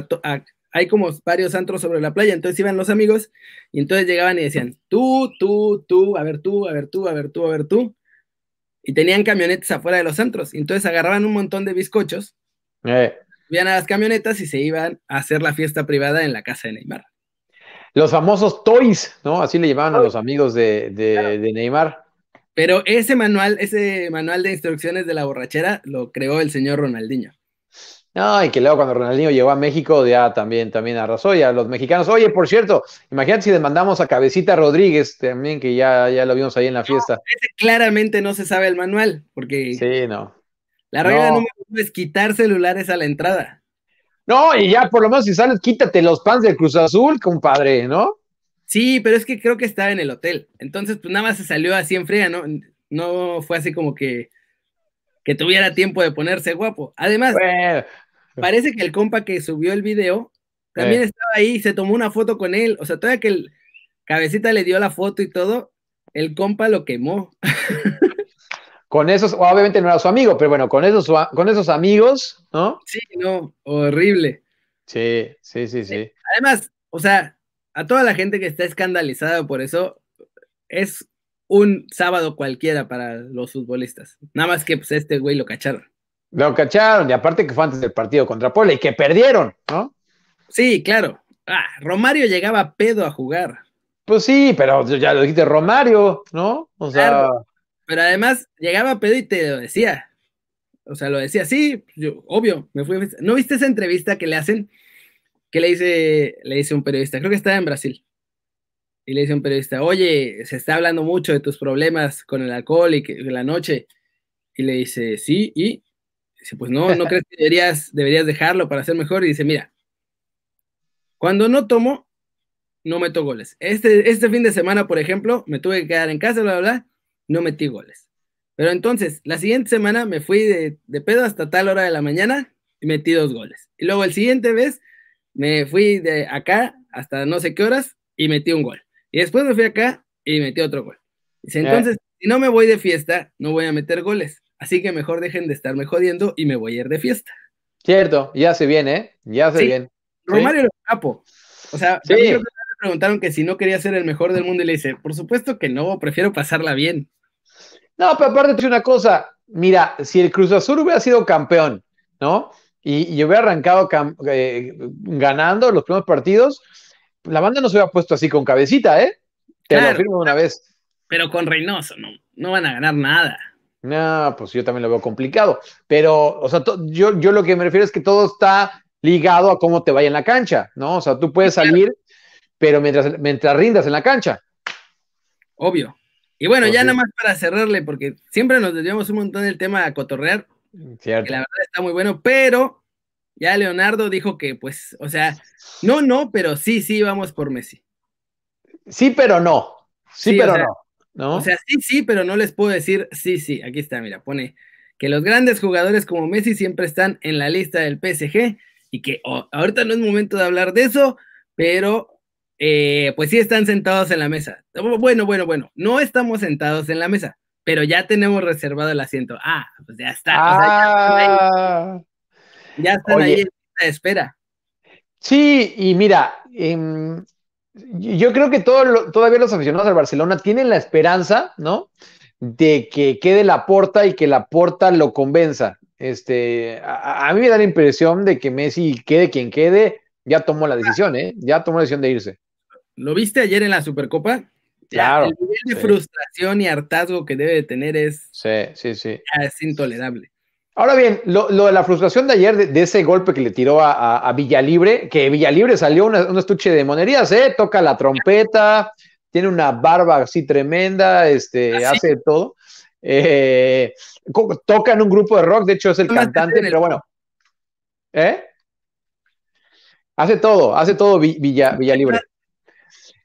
B: hay como varios antros sobre la playa, entonces iban los amigos y entonces llegaban y decían, tú, tú, tú, a ver tú, a ver tú, a ver tú, a ver tú y tenían camionetas afuera de los centros. Y entonces agarraban un montón de bizcochos, eh. a las camionetas y se iban a hacer la fiesta privada en la casa de Neymar.
A: Los famosos toys, ¿no? Así le llamaban a los amigos de, de Neymar.
B: Pero ese manual, ese manual de instrucciones de la borrachera lo creó el señor Ronaldinho.
A: No, y que luego cuando Ronaldinho llegó a México ya también, también arrasó y a los mexicanos. Oye, por cierto, imagínate si les mandamos a Cabecita Rodríguez también, que ya, ya lo vimos ahí en la fiesta.
B: claramente no se sabe el manual, porque
A: sí, no.
B: la regla número uno es quitar celulares a la entrada.
A: No, y ya por lo menos si sales, quítate los pants del Cruz Azul, compadre, ¿no?
B: Sí, pero es que creo que estaba en el hotel. Entonces, pues nada más se salió así en fría, ¿no? No fue así como que que tuviera tiempo de ponerse guapo. Además, parece que el compa que subió el video también eh. estaba ahí, se tomó una foto con él. O sea, todavía que el cabecita le dio la foto y todo, el compa lo quemó.
A: con esos, obviamente no era su amigo, pero bueno, con esos, con esos amigos, ¿no?
B: Sí, no, horrible.
A: Sí, sí, sí, sí.
B: Además, o sea, a toda la gente que está escandalizada por eso, es un sábado cualquiera para los futbolistas. Nada más que pues este güey lo cacharon.
A: Lo cacharon, y aparte que fue antes del partido contra Puebla y que perdieron, ¿no?
B: Sí, claro. Ah, Romario llegaba pedo a jugar.
A: Pues sí, pero ya lo dijiste Romario, ¿no? O sea.
B: pero además llegaba pedo y te lo decía. O sea, lo decía, sí, yo, obvio, me fui. ¿No viste esa entrevista que le hacen? Que le dice, le dice un periodista, creo que estaba en Brasil y le dice un periodista, oye, se está hablando mucho de tus problemas con el alcohol y que, la noche. Y le dice, sí, y dice, pues no, no crees que deberías, deberías dejarlo para ser mejor. Y dice, mira, cuando no tomo, no meto goles. Este, este fin de semana, por ejemplo, me tuve que quedar en casa, bla, bla, bla, no metí goles. Pero entonces, la siguiente semana me fui de, de pedo hasta tal hora de la mañana y metí dos goles. Y luego el siguiente vez me fui de acá hasta no sé qué horas y metí un gol. Y después me fui acá y metí otro gol. Dice, entonces, si no me voy de fiesta, no voy a meter goles. Así que mejor dejen de estarme jodiendo y me voy a ir de fiesta.
A: Cierto, ya se viene, ¿eh? Ya se viene.
B: Romario lo capo. O sea, mí me preguntaron que si no quería ser el mejor del mundo y le dice, por supuesto que no, prefiero pasarla bien.
A: No, pero aparte de una cosa, mira, si el Cruz Azul hubiera sido campeón, ¿no? Y, yo hubiera arrancado eh, ganando los primeros partidos, la banda no se hubiera puesto así con cabecita, ¿eh? Te lo afirmo una vez.
B: Pero con Reynoso, no, no van a ganar nada.
A: No, pues yo también lo veo complicado. Pero, o sea, yo, yo lo que me refiero es que todo está ligado a cómo te vaya en la cancha, ¿no? O sea, tú puedes salir, pero mientras, mientras rindas en la cancha.
B: Obvio. Y bueno, pues ya nada más para cerrarle, porque siempre nos desviamos un montón del tema a cotorrear. Cierto. Que la verdad está muy bueno, pero ya Leonardo dijo que, pues, o sea, no, no, pero sí, sí, vamos por Messi.
A: Sí, pero no. Sí, pero no,
B: O sea, sí, sí, pero no les puedo decir sí, sí. Aquí está, mira, pone que los grandes jugadores como Messi siempre están en la lista del PSG y que ahorita no es momento de hablar de eso, pero eh, pues sí están sentados en la mesa. Bueno, bueno, bueno, no estamos sentados en la mesa, pero ya tenemos reservado el asiento. Ah, pues ya está. Ah. Ya están ahí en la espera.
A: Sí, y mira, em, yo creo que todo, todavía los aficionados al Barcelona tienen la esperanza, ¿no? De que quede la porta y que la porta lo convenza. Este, a, mí me da la impresión de que Messi, quede quien quede, ya tomó la decisión, ¿eh? Ya tomó la decisión de irse.
B: ¿Lo viste ayer en la Supercopa?
A: Claro.
B: El nivel de frustración y hartazgo que debe de tener es,
A: sí, sí, sí.
B: es intolerable.
A: Ahora bien, lo, de la frustración de ayer, de, ese golpe que le tiró a, Villalibre, que Villalibre salió un estuche de monerías, ¿eh? Toca la trompeta, tiene una barba así tremenda, este, ¿Ah, hace todo. Eh, toca en un grupo de rock, de hecho es el cantante, pero bueno. ¿Eh? Hace todo, hace todo Villa, Villalibre.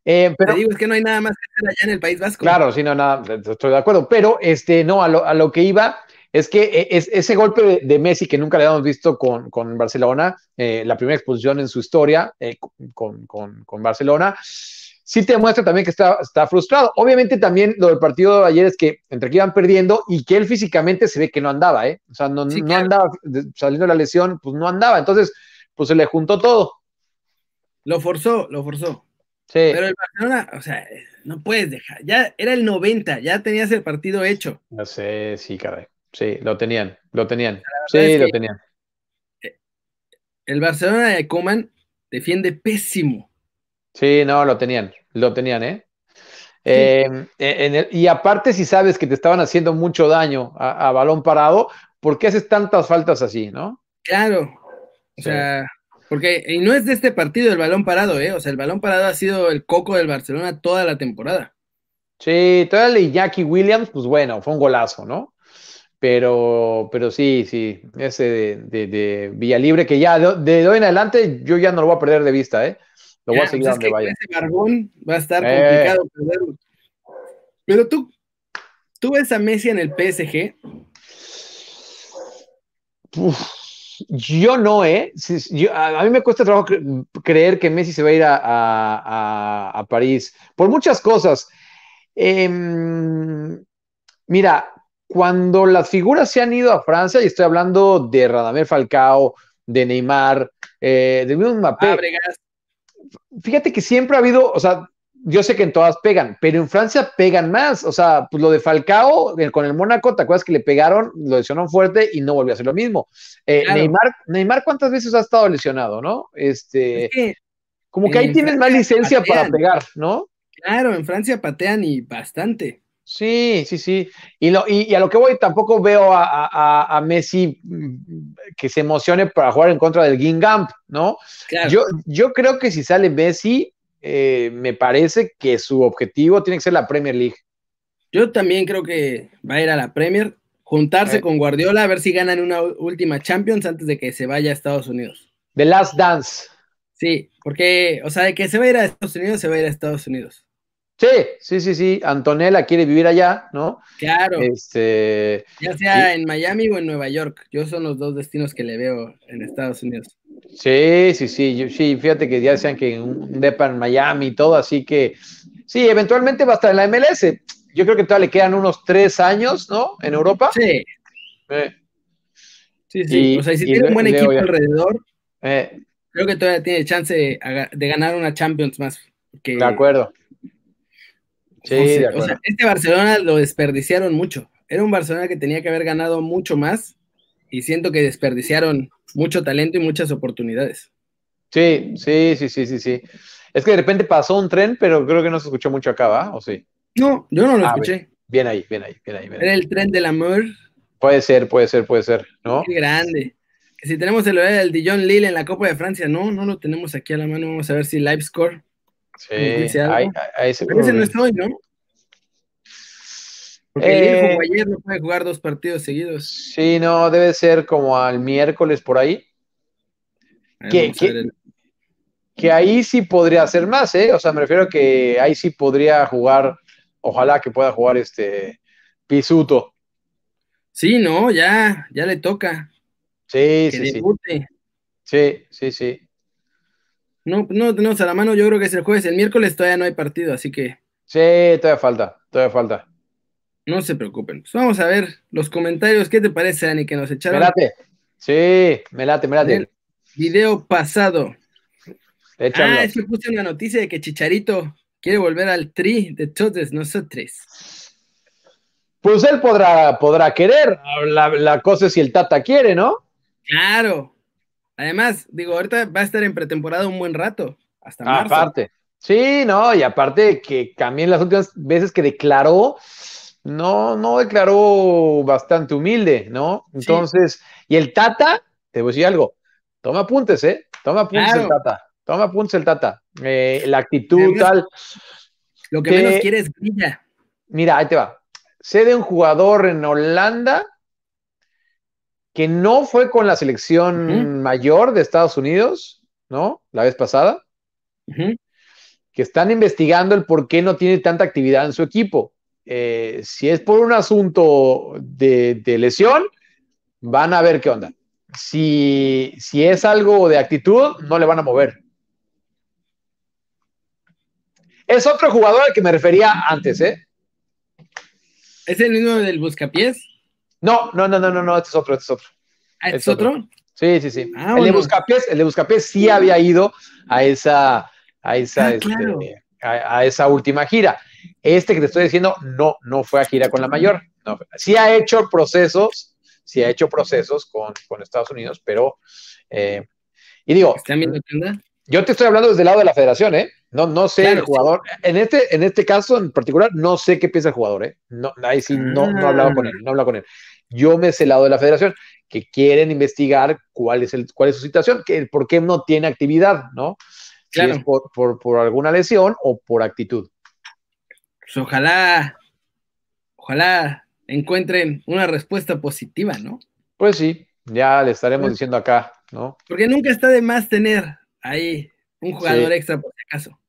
B: Eh, pero, Te digo, es que no hay nada más que hacer allá en el País Vasco.
A: Claro, sí, no, nada, estoy de acuerdo. Pero este, no, a lo, a lo que iba es que eh, es, ese golpe de, Messi que nunca le habíamos visto con, Barcelona, eh, la primera exposición en su historia eh, con, Barcelona, sí te muestra también que está, está, frustrado. Obviamente también lo del partido de ayer es que entre que iban perdiendo y que él físicamente se ve que no andaba, ¿eh? O sea, no, andaba, saliendo de la lesión, pues no andaba. Entonces, pues se le juntó todo.
B: Lo forzó, lo forzó. Sí. Pero el Barcelona, o sea, no puedes dejar. Ya era el 90, ya tenías el partido hecho.
A: No sé, sí, caray. Sí, lo tenían, lo tenían. Sí, lo tenían.
B: El Barcelona de Coman defiende pésimo.
A: Sí, no, lo tenían, lo tenían, ¿eh? Em, e, y aparte, si sabes que te estaban haciendo mucho daño a, balón parado, ¿por qué haces tantas faltas así, no?
B: Claro, o sea, porque y no es de este partido el balón parado, ¿eh? O sea, el balón parado ha sido el coco del Barcelona toda la temporada.
A: Sí, toda la Jackie Williams, pues bueno, fue un golazo, ¿no? Pero, pero sí, sí, ese de, de, de Villalibre, que ya de, hoy en adelante yo ya no lo voy a perder de vista, ¿eh? Lo voy a seguir pues donde vaya.
B: Ese barbón va a estar eh. complicado perderlo. Pero tú, tú ves a Messi en el PSG.
A: Yo no, ¿eh? a, mí me cuesta trabajo creer que Messi se va a ir a, París por muchas cosas. Em, mira, cuando las figuras se han ido a Francia, y estoy hablando de Radamel Falcao, de Neymar, eh, de mismo Mbappé. Fíjate que siempre ha habido, o sea, yo sé que en todas pegan, pero en Francia pegan más. O sea, pues lo de Falcao con el Mónaco, ¿te acuerdas que le pegaron, lo lesionaron fuerte y no volvió a hacer lo mismo? Eh, Neymar, Neymar, ¿cuántas veces ha estado lesionado, no? Este, como que ahí tienes más licencia para pegar, ¿no?
B: Claro, en Francia patean y bastante.
A: Sí, sí, sí. Y, lo, y, a lo que voy, tampoco veo a, Messi mm, que se emocione para jugar en contra del Gingamp, ¿no? Yo, yo creo que si sale Messi, eh, me parece que su objetivo tiene que ser la Premier League.
B: Yo también creo que va a ir a la Premier, juntarse eh. con Guardiola, a ver si ganan una última Champions antes de que se vaya a Estados Unidos.
A: The Last Dance.
B: Sí, porque, o sea, de que se va a ir a Estados Unidos, se va a ir a Estados Unidos.
A: Sí, sí, sí, sí. Antonella quiere vivir allá, ¿no?
B: Claro.
A: Este,
B: ya sea en Miami o en Nueva York. Yo son los dos destinos que le veo en Estados Unidos.
A: Sí, sí, sí. sí, fíjate que ya decían que un depa en Miami y todo, así que sí, eventualmente va a estar en la MLS. Yo creo que todavía le quedan unos tres años, ¿no? En Europa.
B: Sí. Sí, sí. o sea, si tiene un buen equipo alrededor, eh. creo que todavía tiene chance de, ganar una Champions más.
A: de acuerdo.
B: Sí, o sea, este Barcelona lo desperdiciaron mucho. Era un Barcelona que tenía que haber ganado mucho más y siento que desperdiciaron mucho talento y muchas oportunidades.
A: Sí, sí, sí, sí, sí, sí. Es que de repente pasó un tren, pero creo que no se escuchó mucho acá, ¿va? ¿O sí?
B: No, yo no lo ah, escuché.
A: Bien, ahí, bien ahí, bien ahí.
B: Era el tren del amor.
A: Puede ser, puede ser, puede ser, ¿no?
B: Qué grande. Si tenemos el del Dijon Lille en la Copa de Francia, no, no lo tenemos aquí a la mano. Vamos a ver si live score.
A: Sí, ahí, ahí
B: se Pero ese no está hoy, ¿no? Porque eh, ayer no puede jugar dos partidos seguidos.
A: Sí, no, debe ser como al miércoles por ahí. Que, que, ahí sí podría hacer más, ¿eh? O sea, me refiero a que ahí sí podría jugar, ojalá que pueda jugar este Pisuto.
B: Sí, no, ya, ya le toca.
A: Sí, sí, sí. Sí, sí, sí.
B: No, no tenemos a la mano, yo creo que es el jueves, el miércoles todavía no hay partido, así que.
A: Sí, todavía falta, todavía falta.
B: No se preocupen. Pues vamos a ver los comentarios. ¿Qué te parece, Dani, que nos echaron?
A: Me late. Sí, me late, me late.
B: video pasado. Ah, es que puse una noticia de que Chicharito quiere volver al tri de todos nosotros.
A: Pues él podrá, podrá querer. La, la cosa es si el Tata quiere, ¿no?
B: Claro. Además, digo, ahorita va a estar en pretemporada un buen rato, hasta marzo.
A: Aparte. Sí, no, y aparte que también las últimas veces que declaró, no, no declaró bastante humilde, ¿no? Entonces, y el Tata, te voy a decir algo, toma apuntes, ¿eh? Toma apuntes el Tata, toma apuntes el Tata. Eh, la actitud tal.
B: Lo que, menos quiere es.
A: Mira, ahí te va. Sé de un jugador en Holanda que no fue con la selección mayor de Estados Unidos, ¿no? La vez pasada, que están investigando el por qué no tiene tanta actividad en su equipo. Eh, si es por un asunto de, lesión, van a ver qué onda. Si, si es algo de actitud, no le van a mover. Es otro jugador al que me refería antes, ¿eh?
B: ¿Es el mismo del Buscapiés?
A: No, no, no, no, no, no, este es otro, este es otro.
B: ¿Ah, ¿Este es otro?
A: Sí, sí, sí. Ah, el, de Buscapiés, el de Buscapiés sí había ido a esa, a esa, ah, este, a, esa última gira. Este que te estoy diciendo, no, no fue a gira con la mayor. No, sí ha hecho procesos, sí ha hecho procesos con, Estados Unidos, pero. Eh, y digo. Yo te estoy hablando desde el lado de la federación, ¿eh? No, no sé el jugador. En este, en este caso en particular, no sé qué piensa el jugador, ¿eh? No, ahí sí, no, no hablaba con él, no hablaba con él. Yo me sé el lado de la federación, que quieren investigar cuál es, el, cuál es su situación, que, por qué no tiene actividad, ¿no? Si es por, por, alguna lesión o por actitud.
B: Pues ojalá, ojalá encuentren una respuesta positiva, ¿no?
A: Pues sí, ya le estaremos pues diciendo acá, ¿no?
B: Porque nunca está de más tener ahí un jugador extra por si acaso.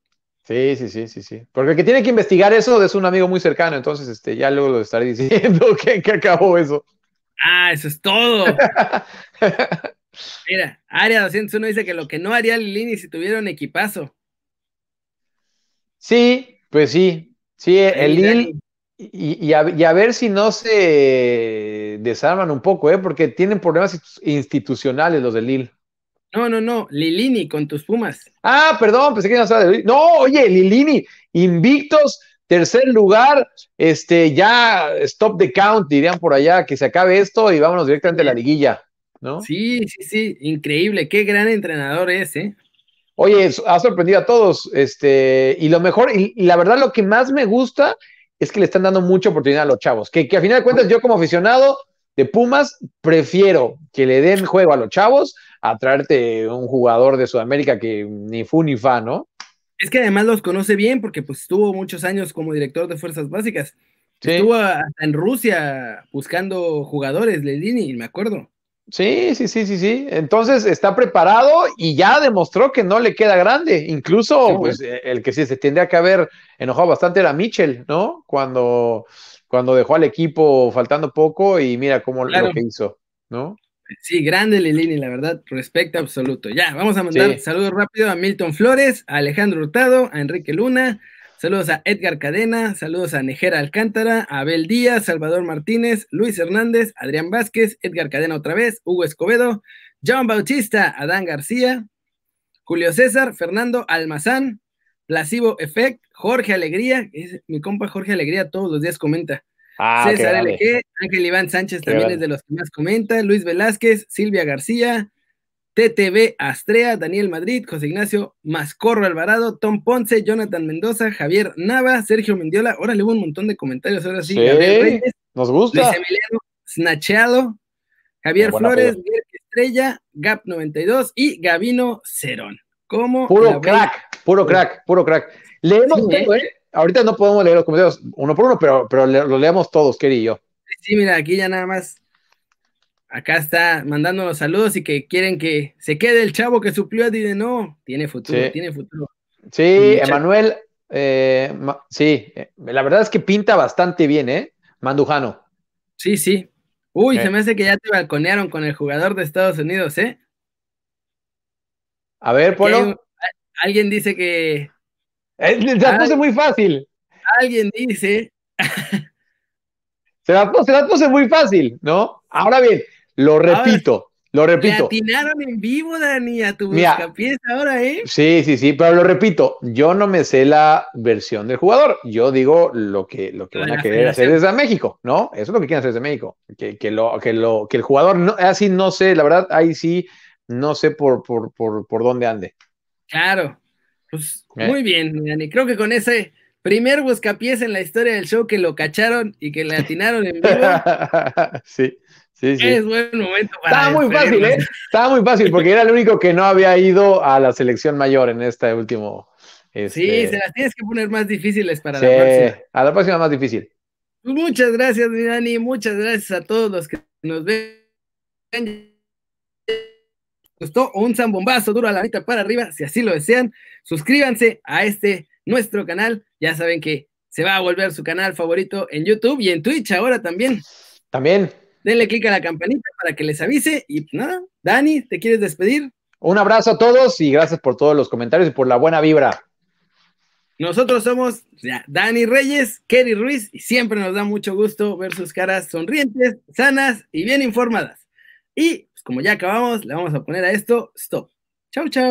A: Sí, sí, sí, sí, sí. Porque el que tiene que investigar eso es un amigo muy cercano, entonces este, ya luego lo estaré diciendo que, que acabó eso.
B: Ah, eso es todo. Mira, Área 201 dice que lo que no haría Lilini si tuviera un equipazo.
A: Sí, pues sí. Sí, el Lil. Y, a, ver si no se desarman un poco, ¿eh? porque tienen problemas institucionales los del Lil.
B: No, no, no, Lilini con tus Pumas.
A: Ah, perdón, pensé que no estaba de No, oye, Lilini, invictos, tercer lugar, este, ya stop the count, dirían por allá, que se acabe esto y vámonos directamente a la liguilla, ¿no?
B: Sí, sí, sí, increíble, qué gran entrenador es, ¿eh?
A: Oye, ha sorprendido a todos, este, y lo mejor, y, la verdad lo que más me gusta es que le están dando mucha oportunidad a los chavos, que, que a final de cuentas yo como aficionado de Pumas prefiero que le den juego a los chavos a traerte un jugador de Sudamérica que ni fu ni fa, ¿no?
B: Es que además los conoce bien porque pues estuvo muchos años como director de Fuerzas Básicas. Estuvo en Rusia buscando jugadores, Lelini, me acuerdo.
A: Sí, sí, sí, sí, sí. Entonces está preparado y ya demostró que no le queda grande. Incluso, pues, eh, el que sí se tendría que haber enojado bastante era Mitchell, ¿no? Cuando, cuando dejó al equipo faltando poco y mira cómo lo que hizo, ¿no?
B: Sí, grande Lilini, la verdad, respeto absoluto. Ya, vamos a mandar saludos rápido a Milton Flores, a Alejandro Hurtado, a Enrique Luna, saludos a Edgar Cadena, saludos a Nejera Alcántara, a Abel Díaz, Salvador Martínez, Luis Hernández, Adrián Vázquez, Edgar Cadena otra vez, Hugo Escobedo, John Bautista, Adán García, Julio César, Fernando Almazán, Placebo Effect, Jorge Alegría, mi compa Jorge Alegría todos los días comenta. Ah, César LG, Ángel Iván Sánchez también es de los que más comenta, Luis Velázquez, Silvia García, TTV Astrea, Daniel Madrid, José Ignacio Mascorro Alvarado, Tom Ponce, Jonathan Mendoza, Javier Nava, Sergio Mendiola, ahora le hubo un montón de comentarios, ahora sí,
A: nos gusta.
B: Luis Emiliano Snacheado, Javier Flores, Estrella, Gap 92 y Gavino Cerón. ¿Cómo
A: puro crack, puro crack, puro crack. Leemos todo, ¿eh? ahorita no podemos leer los comentarios uno por uno, pero, pero los leemos todos, Kerry y yo.
B: Sí, mira, aquí ya nada más. Acá está mandándonos saludos y que quieren que se quede el chavo que suplió a Dide. No, tiene futuro, tiene futuro.
A: Sí, Emanuel, eh, sí, eh, la verdad es que pinta bastante bien, ¿eh? Mandujano.
B: Sí, sí. Uy, se me hace que ya te balconearon con el jugador de Estados Unidos, ¿eh?
A: A ver, Polo.
B: alguien dice que
A: se la puse muy fácil.
B: Alguien dice.
A: se, la, puse muy fácil, ¿no? Ahora bien, lo repito. lo repito.
B: Atinaron en vivo, Dani, a tu buscapiés ahora, ¿eh?
A: Sí, sí, sí, pero lo repito, yo no me sé la versión del jugador. Yo digo lo que, lo que van a querer hacer desde México, ¿no? Eso es lo que quieren hacer desde México. Que, que, lo, que, lo, que el jugador, no, así no sé, la verdad, ahí sí, no sé por, por, por, por dónde ande.
B: Claro, pues eh. muy bien, Dani. Creo que con ese primer buscapiés en la historia del show que lo cacharon y que le atinaron en vivo.
A: sí. Sí, sí.
B: Es buen momento
A: para. Estaba muy fácil, ¿eh? Estaba muy fácil porque era el único que no había ido a la selección mayor en este último. Este...
B: Sí, se las tienes que poner más difíciles para la próxima.
A: A la próxima más difícil.
B: Pues muchas gracias, mi Dani. Muchas gracias a todos los que nos ven gustó un zambombazo duro a la mitad para arriba, si así lo desean, suscríbanse a este nuestro canal. Ya saben que se va a volver su canal favorito en YouTube y en Twitch ahora también.
A: También.
B: Denle click a la campanita para que les avise. Y pues nada, Dani, ¿te quieres despedir?
A: Un abrazo a todos y gracias por todos los comentarios y por la buena vibra.
B: Nosotros somos Dani Reyes, Kerry Ruiz y siempre nos da mucho gusto ver sus caras sonrientes, sanas y bien informadas. Y como ya acabamos, le vamos a poner a esto stop. Chau, chau.